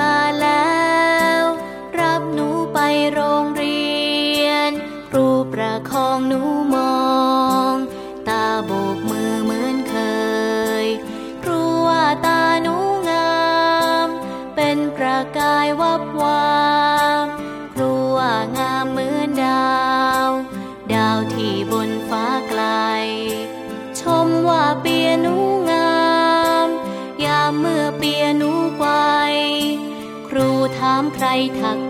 มาแล้ว รับหนูไปโรงเรียน ครูประคองหนูามใครทัก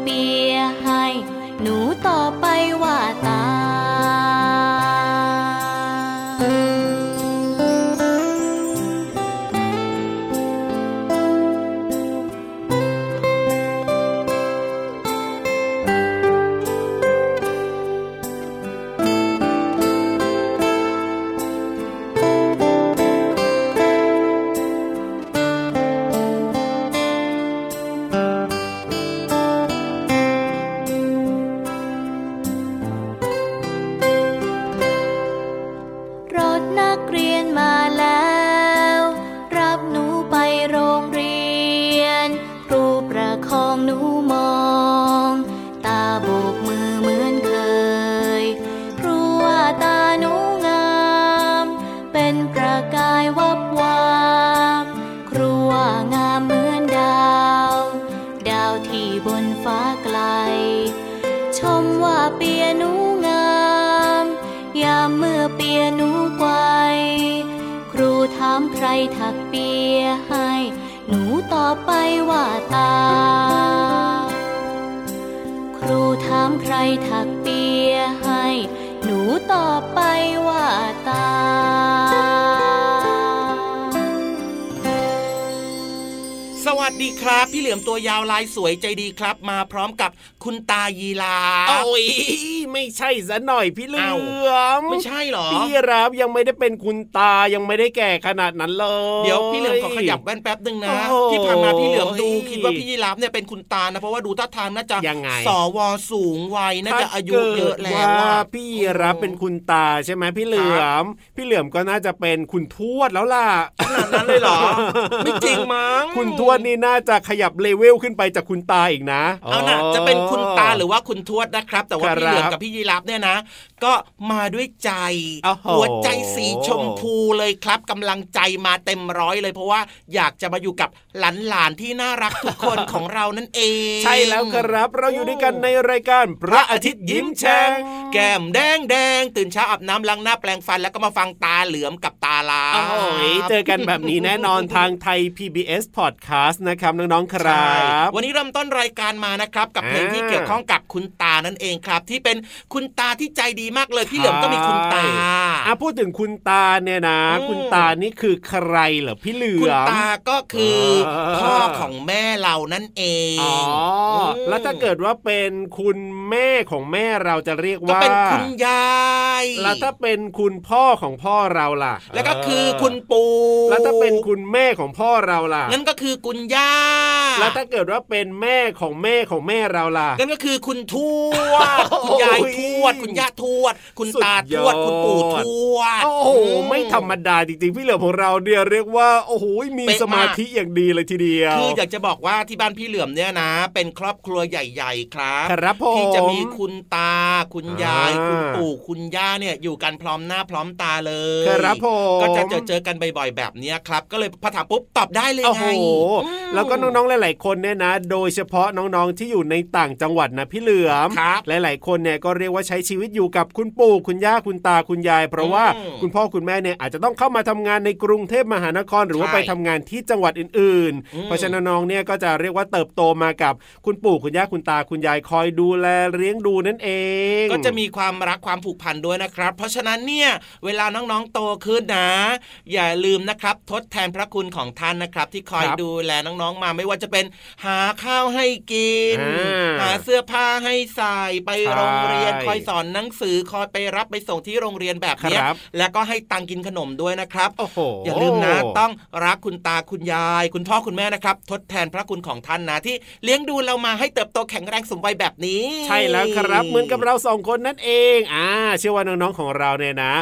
ถักเปียให้ หนูตอไปว่าตา ครูถามใครถักเปียให้ หนูตอบไปว่าตาสวัสดีครับ พี่เหลือมตัวยาวลายสวยใจดีครับ มาพร้อมกับ คุณตายีราโอ้ยไม่ใช่ซะหน่อยพี่เหลือมไม่ใช่หรอพี่รับยังไม่ได้เป็นคุณตายังไม่ได้แก่ขนาดนั้นเลยเดี๋ยวพี่เหลือมขอขยับแว่นแป๊บหนึ่งนะที่ผ่านมาพี่เหลือมดูคิดว่าพี่ยีราฟเนี่ยเป็นคุณตานะเพราะว่าดูท่าทางน่าจะยังไงสวสูงวัยน่าจะอายุเยอะแล้วว่าพี่รับเป็นคุณตาใช่ไหมพี่เหลือมพี่เหลือมก็น่าจะเป็นคุณทวดแล้วล่ะขนาดนั้นเลยเหรอไม่จริงมั้งคุณทวดนี่น่าจะขยับเลเวลขึ้นไปจากคุณตาอีกนะเอานะจะเป็นคุณตาหรือว่าคุณทวดนะครับ แต่ว่าพี่เหลือมกับพี่ยีรับเนี่ยนะ ก็มาด้วยใจ หัวใจสีชมพูเลยครับกำลังใจมาเต็มร้อยเลย เพราะว่าอยากจะมาอยู่กับหลานๆที่น่ารักทุกคนของเรานั่นเอง ใช่แล้วครับ เราอยู่ด้วยกันในรายการพระอาทิตย์ยิ้มแฉ่งแก้มแดงแดงตื่นเช้าอาบน้ำล้างหน้าแปลงฟัน แล้วก็มาฟังตาเหลือมกับตาลาโอ้ยเจอกันแบบนี้แน่นอนทางไทย PBS Podcast นะครับน้องๆครับวันนี้เริ่มต้นรายการมานะครับกับเพลงที่เกี่ยวข้องกับคุณตานั่นเองครับ ที่เป็นคุณตาที่ใจดีมากเลยพี่เหลิมก็มีคุณตาอะพูดถึงคุณตาเนี่ยนะ คุณตานี่คือใครเหรอพี่เหลืคุณอมตาก็คือเออพ่อของแม่เรานั่นเองอ๋ออแล้วถ้าเกิดว่าเป็นคุณแม่ของแม่เราจะเรียกก็ว่าเป็นคุณยายแล้วถ้าเป็นคุณพ่อของพ่อเราล่ะ แล้วก็คือคุณปู่แล้วถ้าเป็นคุณแม่ของพ่อเราล่ะนั่นก็คือคุณย่าแล้วถ้าเกิดว่าเป็นแม่ของแม่ของแม่เราล่ะนั่นก็คือคุณทวดคุณยายทวด คุณย่าทวด คุณตาทวดสุดยอดคุณปู่ทวด โอ้โห ไม่ธรรมดาจริงๆ พี่เหลือมของเราเนี่ยเรียกว่า โอ้โห มีเป๊ะมากสมาธิอย่างดีเลยทีเดียว คืออยากจะบอกว่าที่บ้านพี่เหลือมเนี่ยนะ เป็นครอบครัวใหญ่ ๆ ครับครับผมที่จะมีคุณตา คุณยายอ่าคุณปู่ คุณย่าเนี่ยอยู่กันพร้อมหน้าพร้อมตาเลยครับผมก็จะเจอเจอกันบ่อยๆ แบบเนี้ยครับ ก็เลยพอถามปุ๊บตอบได้เลยโอ้ไงโหอืมแล้วก็น้องๆ หลายๆ คนเนี่ยนะ โดยเฉพาะน้องๆ ที่อยู่ในต่างจังหวัดนะพี่เหลือมครับหลาย ๆ คนเนี่ยก็เรียกว่าใช้ชีวิตอยู่กับคุณปู่คุณย่าคุณตาคุณยาย เพราะว่าอืมคุณพ่อคุณแม่เนี่ยอาจจะต้องเข้ามาทำงานในกรุงเทพมหานครหรือว่าใช่ไปทำงานที่จังหวัดอื่นอืมๆเพราะฉะนั้นน้องๆเนี่ยก็จะเรียกว่าเติบโตมากับคุณปู่คุณย่าคุณตาคุณยายคอยดูแลเลี้ยงดูนั่นเอง ก็จะมีความรักความผูกพันด้วยนะครับ เพราะฉะนั้นเนี่ยเวลาน้องๆโตขึ้นนะ อย่าลืมนะครับ ทดแทนพระคุณของท่านนะครับ ที่คอยครับดูแลน้องๆมา ไม่ว่าจะเป็นหาข้าวให้กินอ่าหาเสื้อผ้าให้ใส่ไปใช่โรงเรียนคอยสอนหนังสือคอยไปรับไปส่งที่โรงเรียนแบบเนี้ยครับแล้วก็ให้ตังค์กินขนมด้วยนะครับโอ้โหอย่าลืมนะต้องรักคุณตาคุณยาย คุณพ่อคุณแม่นะครับทดแทนพระคุณของท่านนะที่เลี้ยงดูเรามาให้เติบโตแข็งแรงสมวัยแบบนี้ ใช่แล้วครับเหมือนกับเราสองคนนั่นเองอ่าเชื่อว่าน้องๆของเราเนี่ยนะ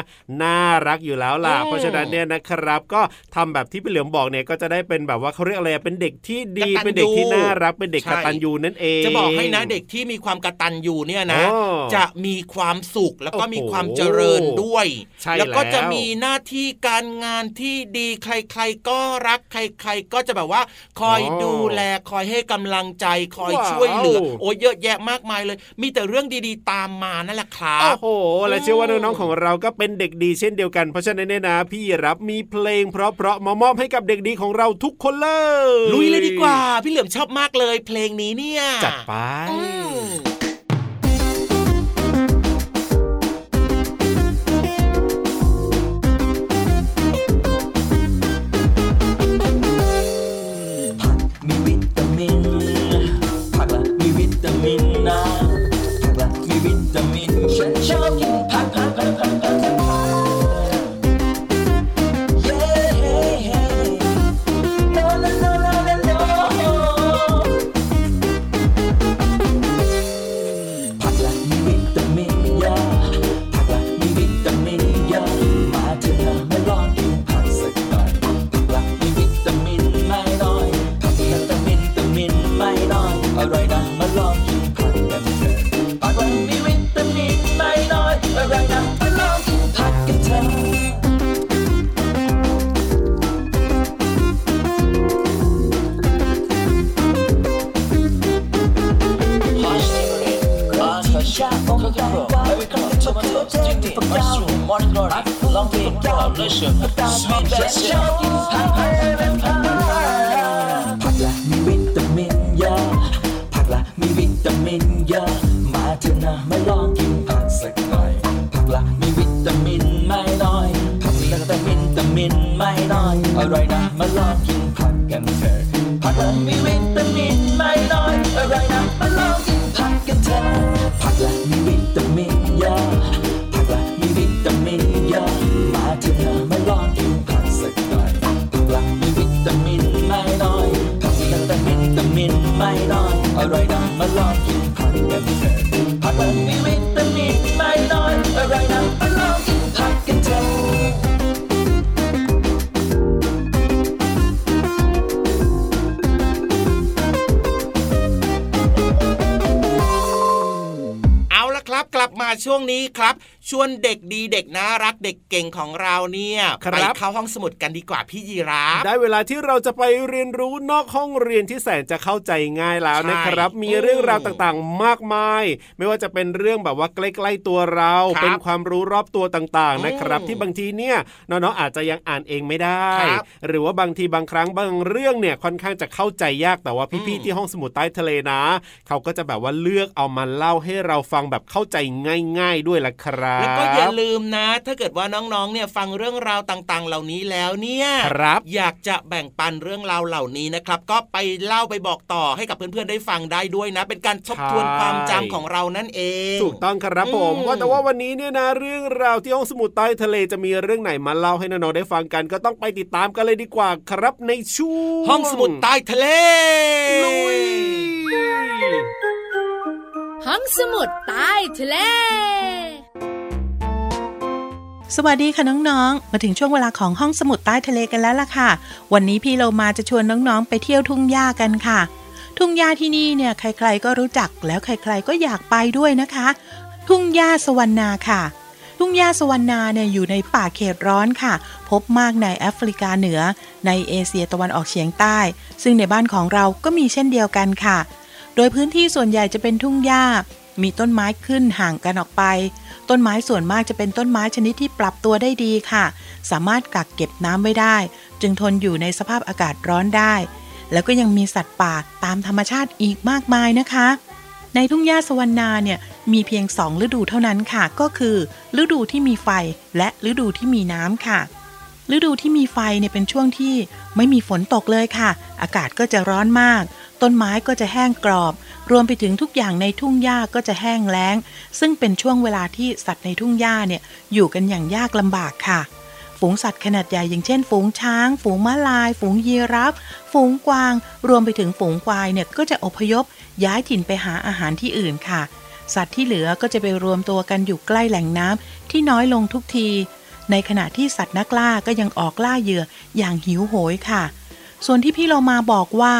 น่ารักอยู่แล้วล่ะอืมเพราะฉะนั้นเนี่ยนะครับ ก็ทำแบบที่พี่เหลือมบอกเนี่ยก็จะได้เป็นแบบว่าเขาเรียกอะไรเป็นเด็กที่ดีกตัญญูเป็นเด็กที่น่ารักเป็นเด็กใช่กตัญญูนั่นเองจะบอกให้นะเด็กที่มีความกตัญญูเนี่ยนะอ๋อจะมีความสุขแล้วก็โอ้โหมีความเจริญด้วยใช่แล้วก็แล้วจะมีหน้าที่การงานที่ดีใคร ๆ ก็รักใคร ๆ ก็จะแบบว่า คอยอ๋อดูแลคอยให้กำลังใจคอยว้าวช่วยเหลือ โอ้ยเยอะแยะมากมายเลย มีแต่เรื่องดีๆ ตามมานั่นแหละครัโอ้บโหและเชื่อว่าน้องๆของเราก็เป็นเด็กดีเช่นเดียวกัน เพราะฉะนั้นเนี่ยนะ พี่รับมีเพลง เพราะๆมามอบให้กับเด็กดีของเราทุกคนเลยลุยเลยดีกว่า พี่เหลือมชอบมากเลย เพลงนี้เนี่ยจัดไปอืม ช่วงนี้ครับ ชวนเด็กดีเด็กน่ารักเด็กเก่งของเราเนี่ยไปเข้าห้องสมุดกันดีกว่าพี่ยีราฟได้เวลาที่เราจะไปเรียนรู้นอกห้องเรียนที่แสนจะเข้าใจง่ายแล้วนะครับ มีเรื่องราวต่างๆ มากมาย ไม่ว่าจะเป็นเรื่องแบบว่าใกล้ๆตัวเรา เป็นความรู้รอบตัวต่างๆนะครับ ที่บางทีเนี่ยน้องๆอาจจะยังอ่านเองไม่ได้ หรือว่าบางทีบางครั้งบางเรื่องเนี่ยค่อนข้างจะเข้าใจยากแต่ว่าพี่ๆที่ห้องสมุดใต้ทะเลนะ เขาก็จะแบบว่าเลือกเอามาเล่าให้เราฟังแบบเข้าใจง่าย ๆด้วยล่ะครับ แล้วก็อย่าลืมนะ ถ้าเกิดว่าน้องๆ เนี่ยฟังเรื่องราวต่างๆ เหล่านี้แล้วเนี่ยครับอยากจะแบ่งปันเรื่องราวเหล่านี้นะครับ ก็ไปเล่าไปบอกต่อให้กับเพื่อนๆ ได้ฟังได้ด้วยนะ เป็นการทบทวนความจำของเรานั่นเอง ถูกต้องครับผมว่าแต่ว่าวันนี้เนี่ยนะเรื่องราวที่ห้องสมุดใต้ทะเลจะมีเรื่องไหนมาเล่าให้น้องๆ ได้ฟังกัน ก็ต้องไปติดตามกันเลยดีกว่าครับในช่วงห้องสมุดใต้ทะเลลุยห้องสมุดใต้ทะเล สวัสดีค่ะน้องๆ มาถึงช่วงเวลาของห้องสมุดใต้ทะเลกันแล้วล่ะค่ะ วันนี้พี่เรามาจะชวนน้องๆ ไปเที่ยวทุ่งหญ้ากันค่ะ ทุ่งหญ้าที่นี่เนี่ยใครๆก็รู้จักแล้วใครๆก็อยากไปด้วยนะคะ ทุ่งหญ้าสวรรณาค่ะ ทุ่งหญ้าสวรรณาเนี่ยอยู่ในป่าเขตร้อนค่ะ พบมากในแอฟริกาเหนือ ในเอเชียตะวันออกเฉียงใต้ ซึ่งในบ้านของเราก็มีเช่นเดียวกันค่ะ โดยพื้นที่ส่วนใหญ่จะเป็นทุ่งหญ้า มีต้นไม้ขึ้นห่างกันออกไป ต้นไม้ส่วนมากจะเป็นต้นไม้ชนิดที่ปรับตัวได้ดีค่ะ สามารถกักเก็บน้ำไว้ได้ จึงทนอยู่ในสภาพอากาศร้อนได้ แล้วก็ยังมีสัตว์ป่าตามธรรมชาติอีกมากมายนะคะ ในทุ่งหญ้าสวรรณาเนี่ยมีเพียงสองฤดูเท่านั้นค่ะ ก็คือ ฤดูที่มีไฟและฤดูที่มีน้ำค่ะ ฤดูที่มีไฟเนี่ยเป็นช่วงที่ไม่มีฝนตกเลยค่ะ อากาศก็จะร้อนมาก ต้นไม้ก็จะแห้งกรอบ รวมไปถึงทุกอย่างในทุ่งหญ้าก็จะแห้งแล้ง ซึ่งเป็นช่วงเวลาที่สัตว์ในทุ่งหญ้าเนี่ยอยู่กันอย่างยากลำบากค่ะ ฝูงสัตว์ขนาดใหญ่อย่างเช่น ฝูงช้าง ฝูงม้าลาย ฝูงยีราฟฝูงกวาง รวมไปถึงฝูงควายเนี่ยก็จะอพยพ ย้ายถิ่นไปหาอาหารที่อื่นค่ะ สัตว์ที่เหลือก็จะไปรวมตัวกันอยู่ใกล้แหล่งน้ำที่น้อยลงทุกที ในขณะที่สัตว์นักล่าก็ยังออกล่าเหยื่ออย่างหิวโหยค่ะ ส่วนที่พี่เรามาบอกว่า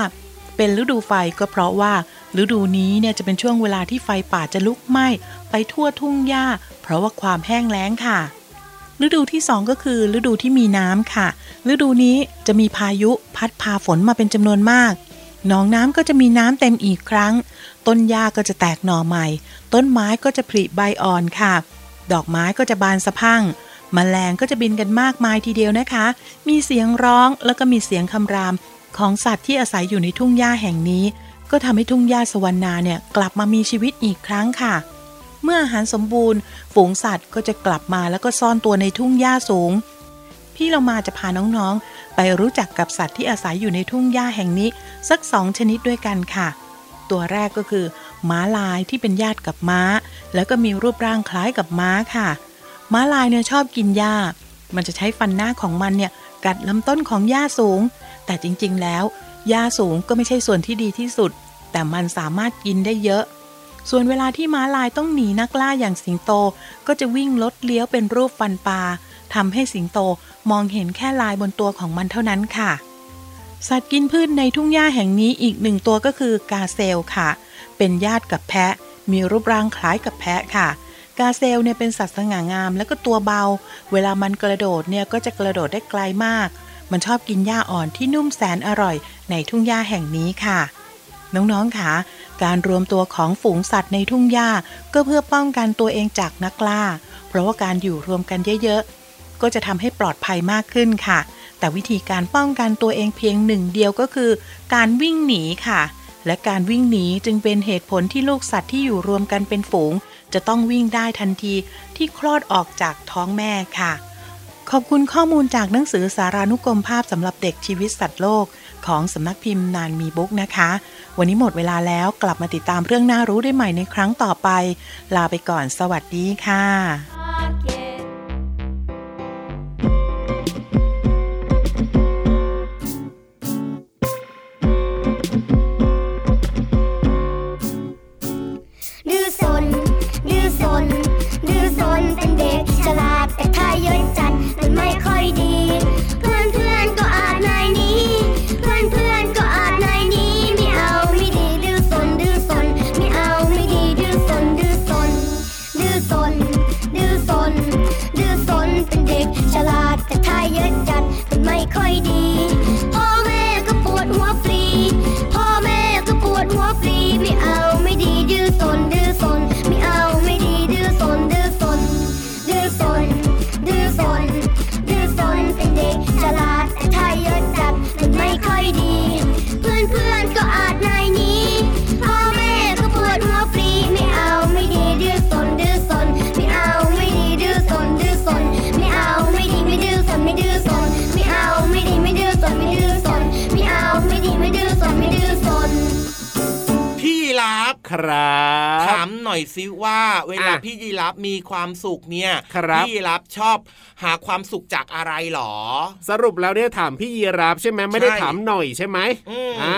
เป็นฤดูไฟก็เพราะว่า ฤดูนี้เนี่ยจะเป็นช่วงเวลาที่ไฟป่าจะลุกไหม้ไปทั่วทุ่งหญ้า เพราะว่าความแห้งแล้งค่ะ ฤดูที่สองก็คือ ฤดูที่มีน้ำค่ะ ฤดูนี้จะมีพายุพัดพาฝนมาเป็นจำนวนมากหนองน้ำก็จะมีน้ำเต็มอีกครั้ง ต้นหญ้าก็จะแตกหน่อใหม่ ต้นไม้ก็จะผลิใบอ่อนค่ะ ดอกไม้ก็จะบานสะพังมแมลงก็จะบินกันมากมายทีเดียวนะคะ มีเสียงร้องแล้วก็มีเสียงคำรามของสัตว์ที่อาศัยอยู่ในทุ่งหญ้าแห่งนี้ ก็ทำให้ทุ่งหญ้าสวรรณาเนี่ยกลับมามีชีวิตอีกครั้งค่ะ เมื่ออาหารสมบูรณ์ ฝูงสัตว์ก็จะกลับมาแล้วก็ซ่อนตัวในทุ่งหญ้าสูง พี่เรามาจะพาน้องๆ ไปรู้จักกับสัตว์ที่อาศัยอยู่ในทุ่งหญ้าแห่งนี้ สักสองชนิดด้วยกันค่ะ ตัวแรกก็คือม้าลายที่เป็นญาติกับม้า แล้วก็มีรูปร่างคล้ายกับม้าค่ะ ม้าลายเนี่ยชอบกินหญ้า มันจะใช้ฟันหน้าของมันเนี่ยกัดลำต้นของหญ้าสูง แต่จริงๆแล้ว หญ้าสูงก็ไม่ใช่ส่วนที่ดีที่สุด แต่มันสามารถกินได้เยอะ ส่วนเวลาที่ม้าลายต้องหนีนักล่าอย่างสิงโต ก็จะวิ่งลดเลี้ยวเป็นรูปฟันปลาทำให้สิงโตมองเห็นแค่ลายบนตัวของมันเท่านั้นค่ะ สัตว์กินพืชในทุ่งหญ้าแห่งนี้อีกหนึ่งตัวก็คือกาเซลค่ะ เป็นญาติกับแพะ มีรูปร่างคล้ายกับแพะค่ะกาเซลเนี่ยเป็นสัตว์สง่างาม และก็ตัวเบา เวลามันกระโดดเนี่ยก็จะกระโดดได้ไกลมาก มันชอบกินหญ้าอ่อนที่นุ่มแสนอร่อยในทุ่งหญ้าแห่งนี้ค่ะ น้องๆค่ะ การรวมตัวของฝูงสัตว์ในทุ่งหญ้าก็เพื่อป้องกันตัวเองจากนักล่า เพราะว่าการอยู่รวมกันเยอะๆ ก็จะทำให้ปลอดภัยมากขึ้นค่ะ แต่วิธีการป้องกันตัวเองเพียงหนึ่งเดียวก็คือ การวิ่งหนีค่ะ และการวิ่งหนีจึงเป็นเหตุผลที่ลูกสัตว์ที่อยู่รวมกันเป็นฝูง จะต้องวิ่งได้ทันทีที่คลอดออกจากท้องแม่ค่ะ ขอบคุณข้อมูลจากหนังสือสารานุกรมภาพสำหรับเด็กชีวิตสัตว์โลก ของสำนักพิมพ์นานมีบุ๊กนะคะ วันนี้หมดเวลาแล้วกลับมาติดตามเรื่องน่ารู้ได้ใหม่ในครั้งต่อไป ลาไปก่อนสวัสดีค่ะ แครับถามห น่อยซิว่า เวลาอะพี่ยีรับมีความสุขเนี่ยครับพี่ยีรับชอบหาความสุขจากอะไรหรอ สรุปแล้วเนี่ยถามพี่ยีราฟใช่ไหมไม่ได้ใช่ถามหน่อยใช่ไหมอืมอ่า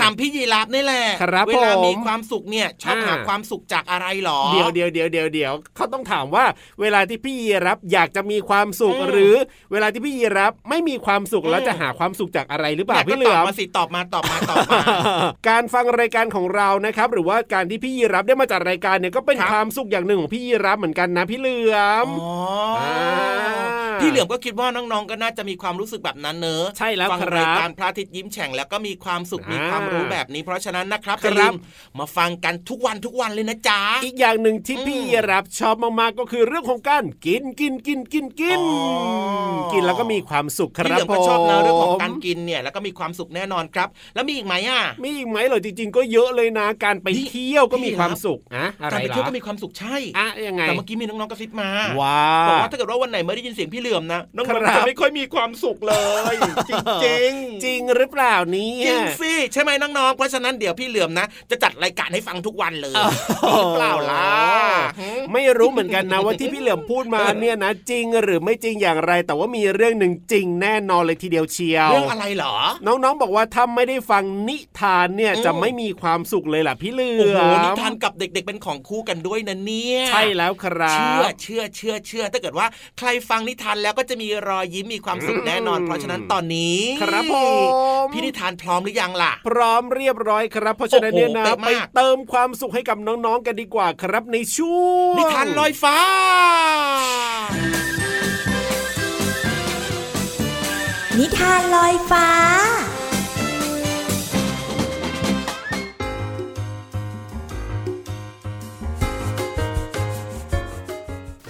ถามพี่ยีรับนี่แหละครับเวลาผมมีความสุขเนี่ยชอบอ่าหาความสุขจากอะไรหรอ เดี๋ยวเดี๋ยวเดี๋ยวเดี๋ยวเดี๋ยวเขาต้องถามว่า เวลาที่พี่ยีรับอยากจะมีความสุขอืมหรือ เวลาที่พี่ยีรับไม่มีความสุขอืมแล้วจะหาความสุขจากอะไรหรือเปล่านี่ยพี่ก็เหลืตออบมมาสิตอบมาตอบมาตอบมาการฟังรายการของเรานะครับ หรือว่าการที่พี่ยีรับได้มาจัดรายการเนี่ยก็เป็นครับความสุขอย่างหนึ่งของพี่ยีรับเหมือนกันนะพี่เหลือมอ๋ออ่า พี่เหลือมก็คิดว่าน้องๆก็น่าจะมีความรู้สึกแบบนั้นเนอะใช่แล้วฟังครับรายการพระอาทิตย์ยิ้มแฉ่งแล้วก็มีความสุขมีอ่าความรู้แบบนี้ เพราะฉะนั้นนะครับครับอย่าลืมมาฟังกันทุกวันทุกวันเลยนะจ๊ะอีกอย่างหนึ่งที่อืมพี่ยีรับชอบมากๆก็คือเรื่องของการกินกินกินกินกินอ๋อกินแล้วก็มีความสุขคพี่รัเหบลือมก็ชอบนะผมเรื่องของการกินเนี่ยแล้วก็มีความสุขแน่นอนครับ แล้วมีอีกไหมอะมีอีกไหมเหรอจริง ๆ ก็เยอะเลยนะ การไปนี่เที่ยวก็มีพี่ความรับสุขอะอะไรการไปล่ะเที่ยวก็มีความสุขใช่อะยังไงแต่เมื่อกี้มีน้องๆกระซิบมาว้าบอกว่าถ้าเกิดว่าวันไหนไม่ได้ยินเสียงพี่เหลือมนะน้องครัๆบจะไม่ค่อยมีความสุขเลย จริงๆจริงหรือเปล่าเนี่จริยงสิใช่ไหมน้องๆเพราะฉะนั้นเดี๋ยวพี่เหลือมนะ จะจัดรายการให้ฟังทุกวันเลยหรือเปล่าล่ะไม่รู้เหมือนกันนะว่าที่พี่เหลือมพูดมาเนี่ยนะจริงหรือไม่จริงอย่างไร แต่ว่ามีเรื่องหนึ่งจริงแน่นอนเลยทีเดียวเชียวเรื่องอะไรเหรอ น้องๆบอกว่าถ้าไม่ได้ฟังนิทานเนี่ยอืมจะไม่มีความสุขเลยล่ะพี่เหลืโอ้อโหมนิทานกับเด็ก ๆ เป็นของคู่กันด้วยนะเนี่ยใช่แล้วครัเชื่อบเชื่อเชื่อเชื่อถ้าเกิดว่าใครฟังนิทานแล้วก็จะมีรอยยิ้มมีความสุขแน่นอน เพราะฉะนั้นตอนนี้ ครับผมพี่นิทานพร้อมหรือยังล่ะ พร้อมเรียบร้อยครับ เพราะฉะนั้นเนี่ยนะโอ้โหเป๊ะไปมากเติมความสุขให้กับน้องๆกันดีกว่าครับในช่วงนิทานลอยฟ้านิทานลอยฟ้า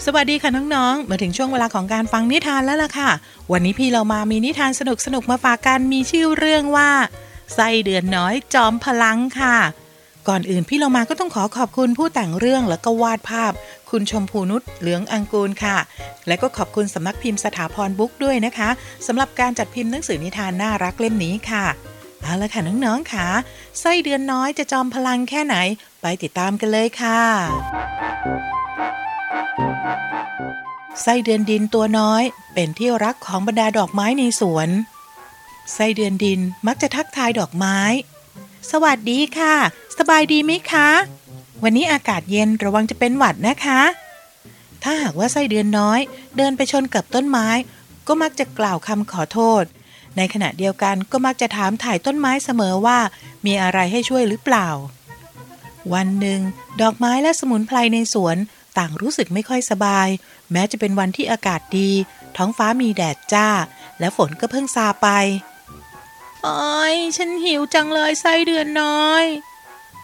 สวัสดีค่ะน้องๆ มาถึงช่วงเวลาของการฟังนิทานแล้วล่ะค่ะ วันนี้พี่เรามามีนิทานสนุกๆมาฝากกันมีชื่อเรื่องว่าไส้เดือนน้อยจอมพลังค่ะ ก่อนอื่นพี่เรามาก็ต้องขอขอบคุณผู้แต่งเรื่องแล้วก็วาดภาพ คุณชมพูนุชเหลืองอังกูลค่ะ และก็ขอบคุณสำนักพิมพ์สถาพรบุ๊กด้วยนะคะสำหรับการจัดพิมพ์หนังสือนิทานน่ารักเล่มนี้ค่ะเอาละค่ะน้องๆค่ะไส้เดือนน้อยจะจอมพลังแค่ไหน ไปติดตามกันเลยค่ะ ไส้เดือนดินตัวน้อยเป็นที่รักของบรรดาดอกไม้ในสวน ไส้เดือนดินมักจะทักทายดอกไม้ สวัสดีค่ะ สบายดีไหมคะ วันนี้อากาศเย็นระวังจะเป็นหวัดนะคะ ถ้าหากว่าไส้เดือนน้อย เดินไปชนกับต้นไม้ ก็มักจะกล่าวคำขอโทษ ในขณะเดียวกันก็มักจะถามถ่ายต้นไม้เสมอว่า มีอะไรให้ช่วยหรือเปล่า วันหนึ่ง ดอกไม้และสมุนไพรในสวน ต่างรู้สึกไม่ค่อยสบาย แม้จะเป็นวันที่อากาศดี ท้องฟ้ามีแดดจ้า และฝนก็เพิ่งซาไปโอ้ยฉันหิวจังเลยไส้เดือนน้อย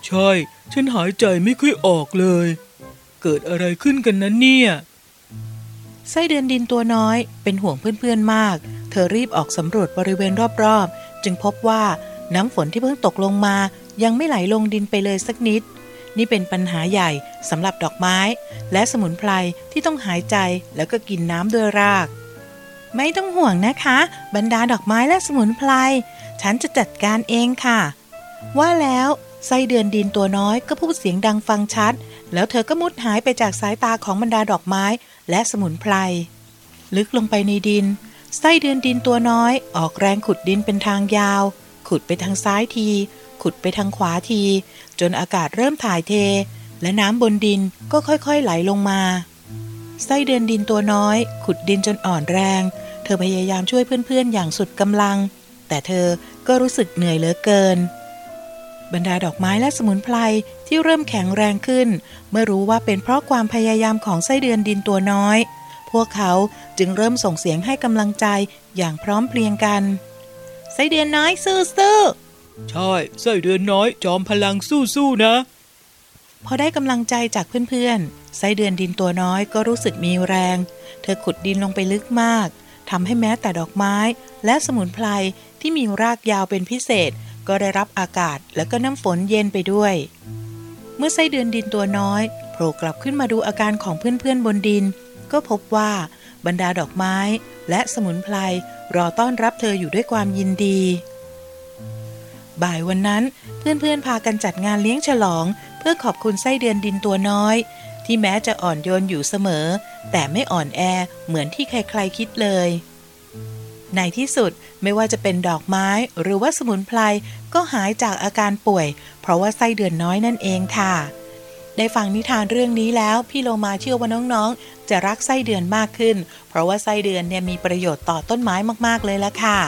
ใช่ ฉันหายใจไม่ค่อยออกเลย เกิดอะไรขึ้นกันนั้นเนี่ยไส้เดือนดินตัวน้อยเป็นห่วงเพื่อนๆมาก เธอรีบออกสำรวจบริเวณรอบๆ จึงพบว่าน้ำฝนที่เพิ่งตกลงมายังไม่ไหลลงดินไปเลยสักนิด นี่เป็นปัญหาใหญ่สำหรับดอกไม้ และสมุนไพรที่ต้องหายใจแล้วก็กินน้ำด้วยราก ไม่ต้องห่วงนะคะ บรรดาดอกไม้และสมุนไพรฉันจะจัดการเองค่ะ ว่าแล้วไส้เดือนดินตัวน้อยก็พูดเสียงดังฟังชัด แล้วเธอก็มุดหายไปจากสายตาของบรรดาดอกไม้และสมุนไพรลึกลงไปในดิน ไส้เดือนดินตัวน้อย ออกแรงขุดดินเป็นทางยาว ขุดไปทางซ้ายที ขุดไปทางขวาที จนอากาศเริ่มถ่ายเท และน้ำบนดินก็ค่อยๆไหลลงมา ไส้เดือนดินตัวน้อย ขุดดินจนอ่อนแรง เธอพยายามช่วยเพื่อนๆ อย่างสุดกำลัง แต่เธอก็รู้สึกเหนื่อยเหลือเกิน บรรดาดอกไม้และสมุนไพรที่เริ่มแข็งแรงขึ้น เมื่อรู้ว่าเป็นเพราะความพยายามของไส้เดือนดินตัวน้อย พวกเขาจึงเริ่มส่งเสียงให้กำลังใจอย่างพร้อมเพรียงกันไส้เดือนน้อยสู้ๆ ใช่ไส้เดือนน้อยจอมพลังสู้ๆนะ พอได้กำลังใจจากเพื่อนๆไส้เดือนดินตัวน้อยก็รู้สึกมีแรง เธอขุดดินลงไปลึกมากทำให้แม้แต่ดอกไม้ และสมุนไพรที่มีรากยาวเป็นพิเศษ ก็ได้รับอากาศและก็น้ำฝนเย็นไปด้วย เมื่อไส้เดือนดินตัวน้อยโผล่กลับขึ้นมาดูอาการของเพื่อนๆบนดิน ก็พบว่าบรรดาดอกไม้ และสมุนไพรรอต้อนรับเธออยู่ด้วยความยินดี บ่ายวันนั้น เพื่อนๆพากันจัดงานเลี้ยงฉลอง เพื่อขอบคุณไส้เดือนดินตัวน้อย ที่แม้จะอ่อนโยนอยู่เสมอ แต่ไม่อ่อนแอเหมือนที่ใครๆคิดเลย ในที่สุดไม่ว่าจะเป็นดอกไม้หรือว่าสมุนไพรก็หายจากอาการป่วย เพราะว่าไส้เดือนน้อยนั่นเองค่ะ ได้ฟังนิทานเรื่องนี้แล้วพี่โลมาเชื่อว่าน้องๆ จะรักไส้เดือนมากขึ้น เพราะว่าไส้เดือนเนี่ยมีประโยชน์ต่อต้นไม้มากๆเลยละค่ะ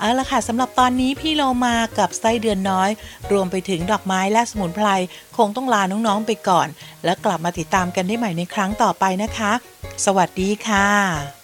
เอาละค่ะสำหรับตอนนี้พี่โลมากับไส้เดือนน้อย รวมไปถึงดอกไม้และสมุนไพรคงต้องลาน้องๆไปก่อน แล้วกลับมาติดตามกันได้ใหม่ในครั้งต่อไปนะคะ สวัสดีค่ะ「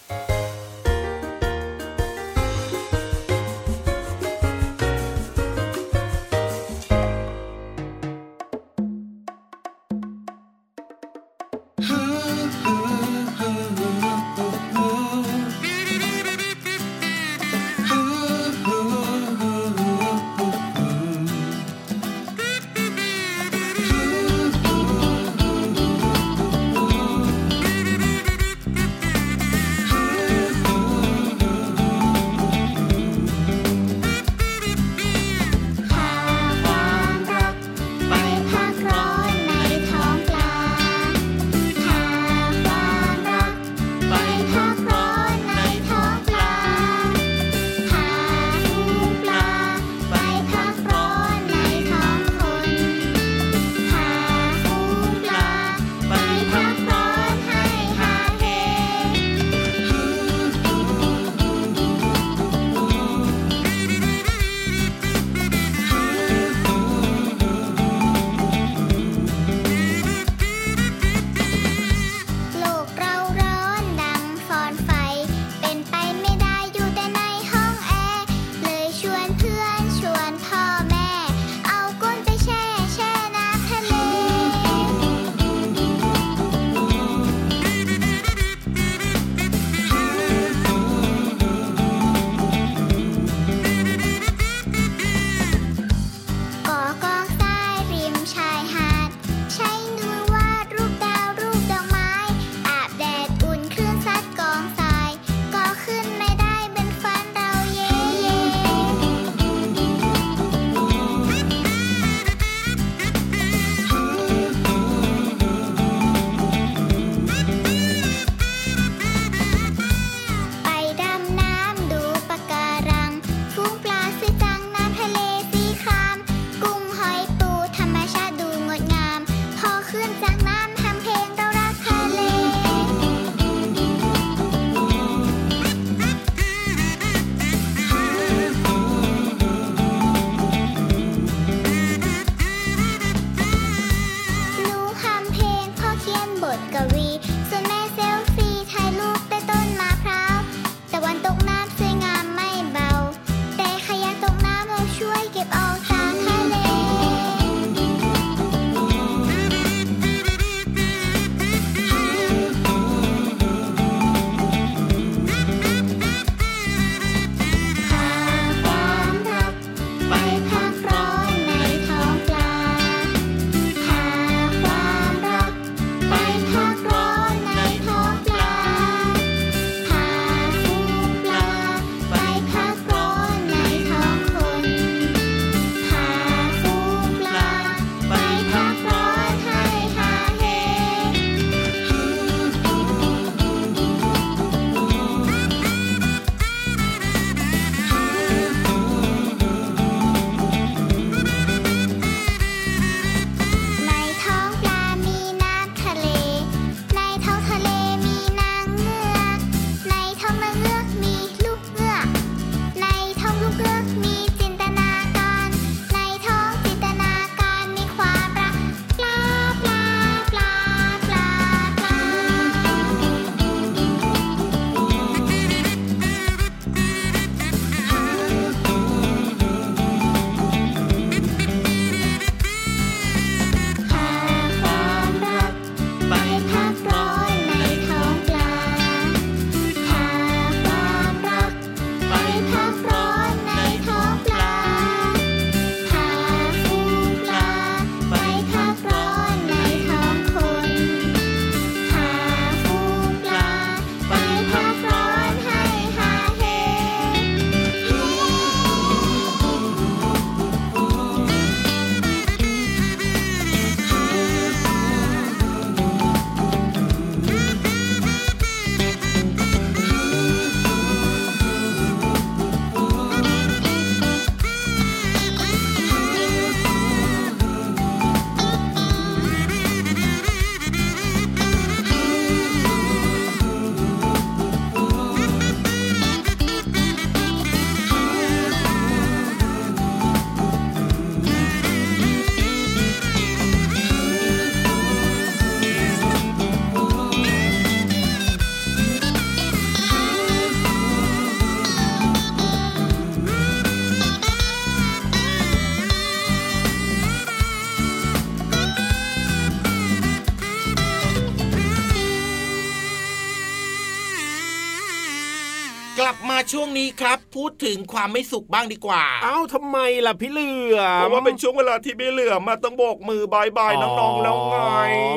พูดถึงความไม่สุขบ้างดีกว่า เอ้าทำไมล่ะพี่เหลือมเพราะว่าเป็นช่วงเวลาที่พี่เหลือมมาต้องโบกมือบายบายน้องๆแล้วไง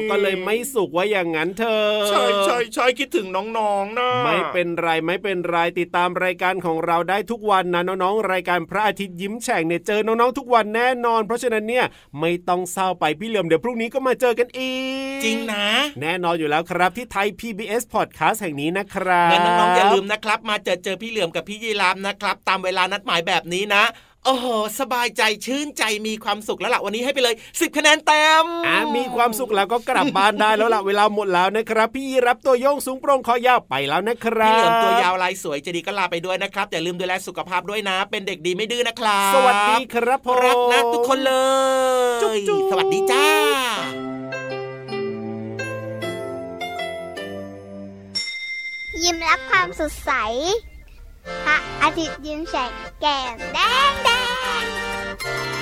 ก็เลยไม่สุขว่าอย่างนั้นเธอ ใช่ใช่ใช่คิดถึงน้องๆนะไม่เป็นไรไม่เป็นไรติดตามรายการของเราได้ทุกวันนะน้องๆรายการพระอาทิตย์ยิ้มแฉ่งเนี่ยเจอน้องๆทุกวันแน่นอน เพราะฉะนั้นเนี่ยไม่ต้องเศร้าไปพี่เหลือมเดี๋ยวพรุ่งนี้ก็มาเจอกันอีกจริงนะ แน่นอนอยู่แล้วครับที่ไทย PBS Podcast แห่งนี้นะครับงั้นน้องๆอย่าลืมนะครับ มาเจอเจอพี่เหลือมกับพี่ยีรามนะครับ ตามเวลานัดหมายแบบนี้นะโอ้โห สบายใจชื่นใจมีความสุขแล้วล่ะ วันนี้ให้ไปเลย 10 คะแนนเต็มอ่ามีความสุขแล้วก็กลับบ้านได้แล้วล่ะ เวลาหมดแล้วนะครับ พี่รับตัวโยงสูงโปร่งคอยาวไปแล้วนะครัพี่บเหลือมตัวยาวลายสวยจะดีก็ลาไปด้วยนะครับ อย่าลืมดูแลสุขภาพด้วยนะ เป็นเด็กดีไม่ดื้อนะครับ สวัสดีครับผมรักนะทุกคนเลยจุ๊บจุ๊บสวัสดีจ้ายิ้มรับความสดใส 拍阿铁变成咸蛋蛋。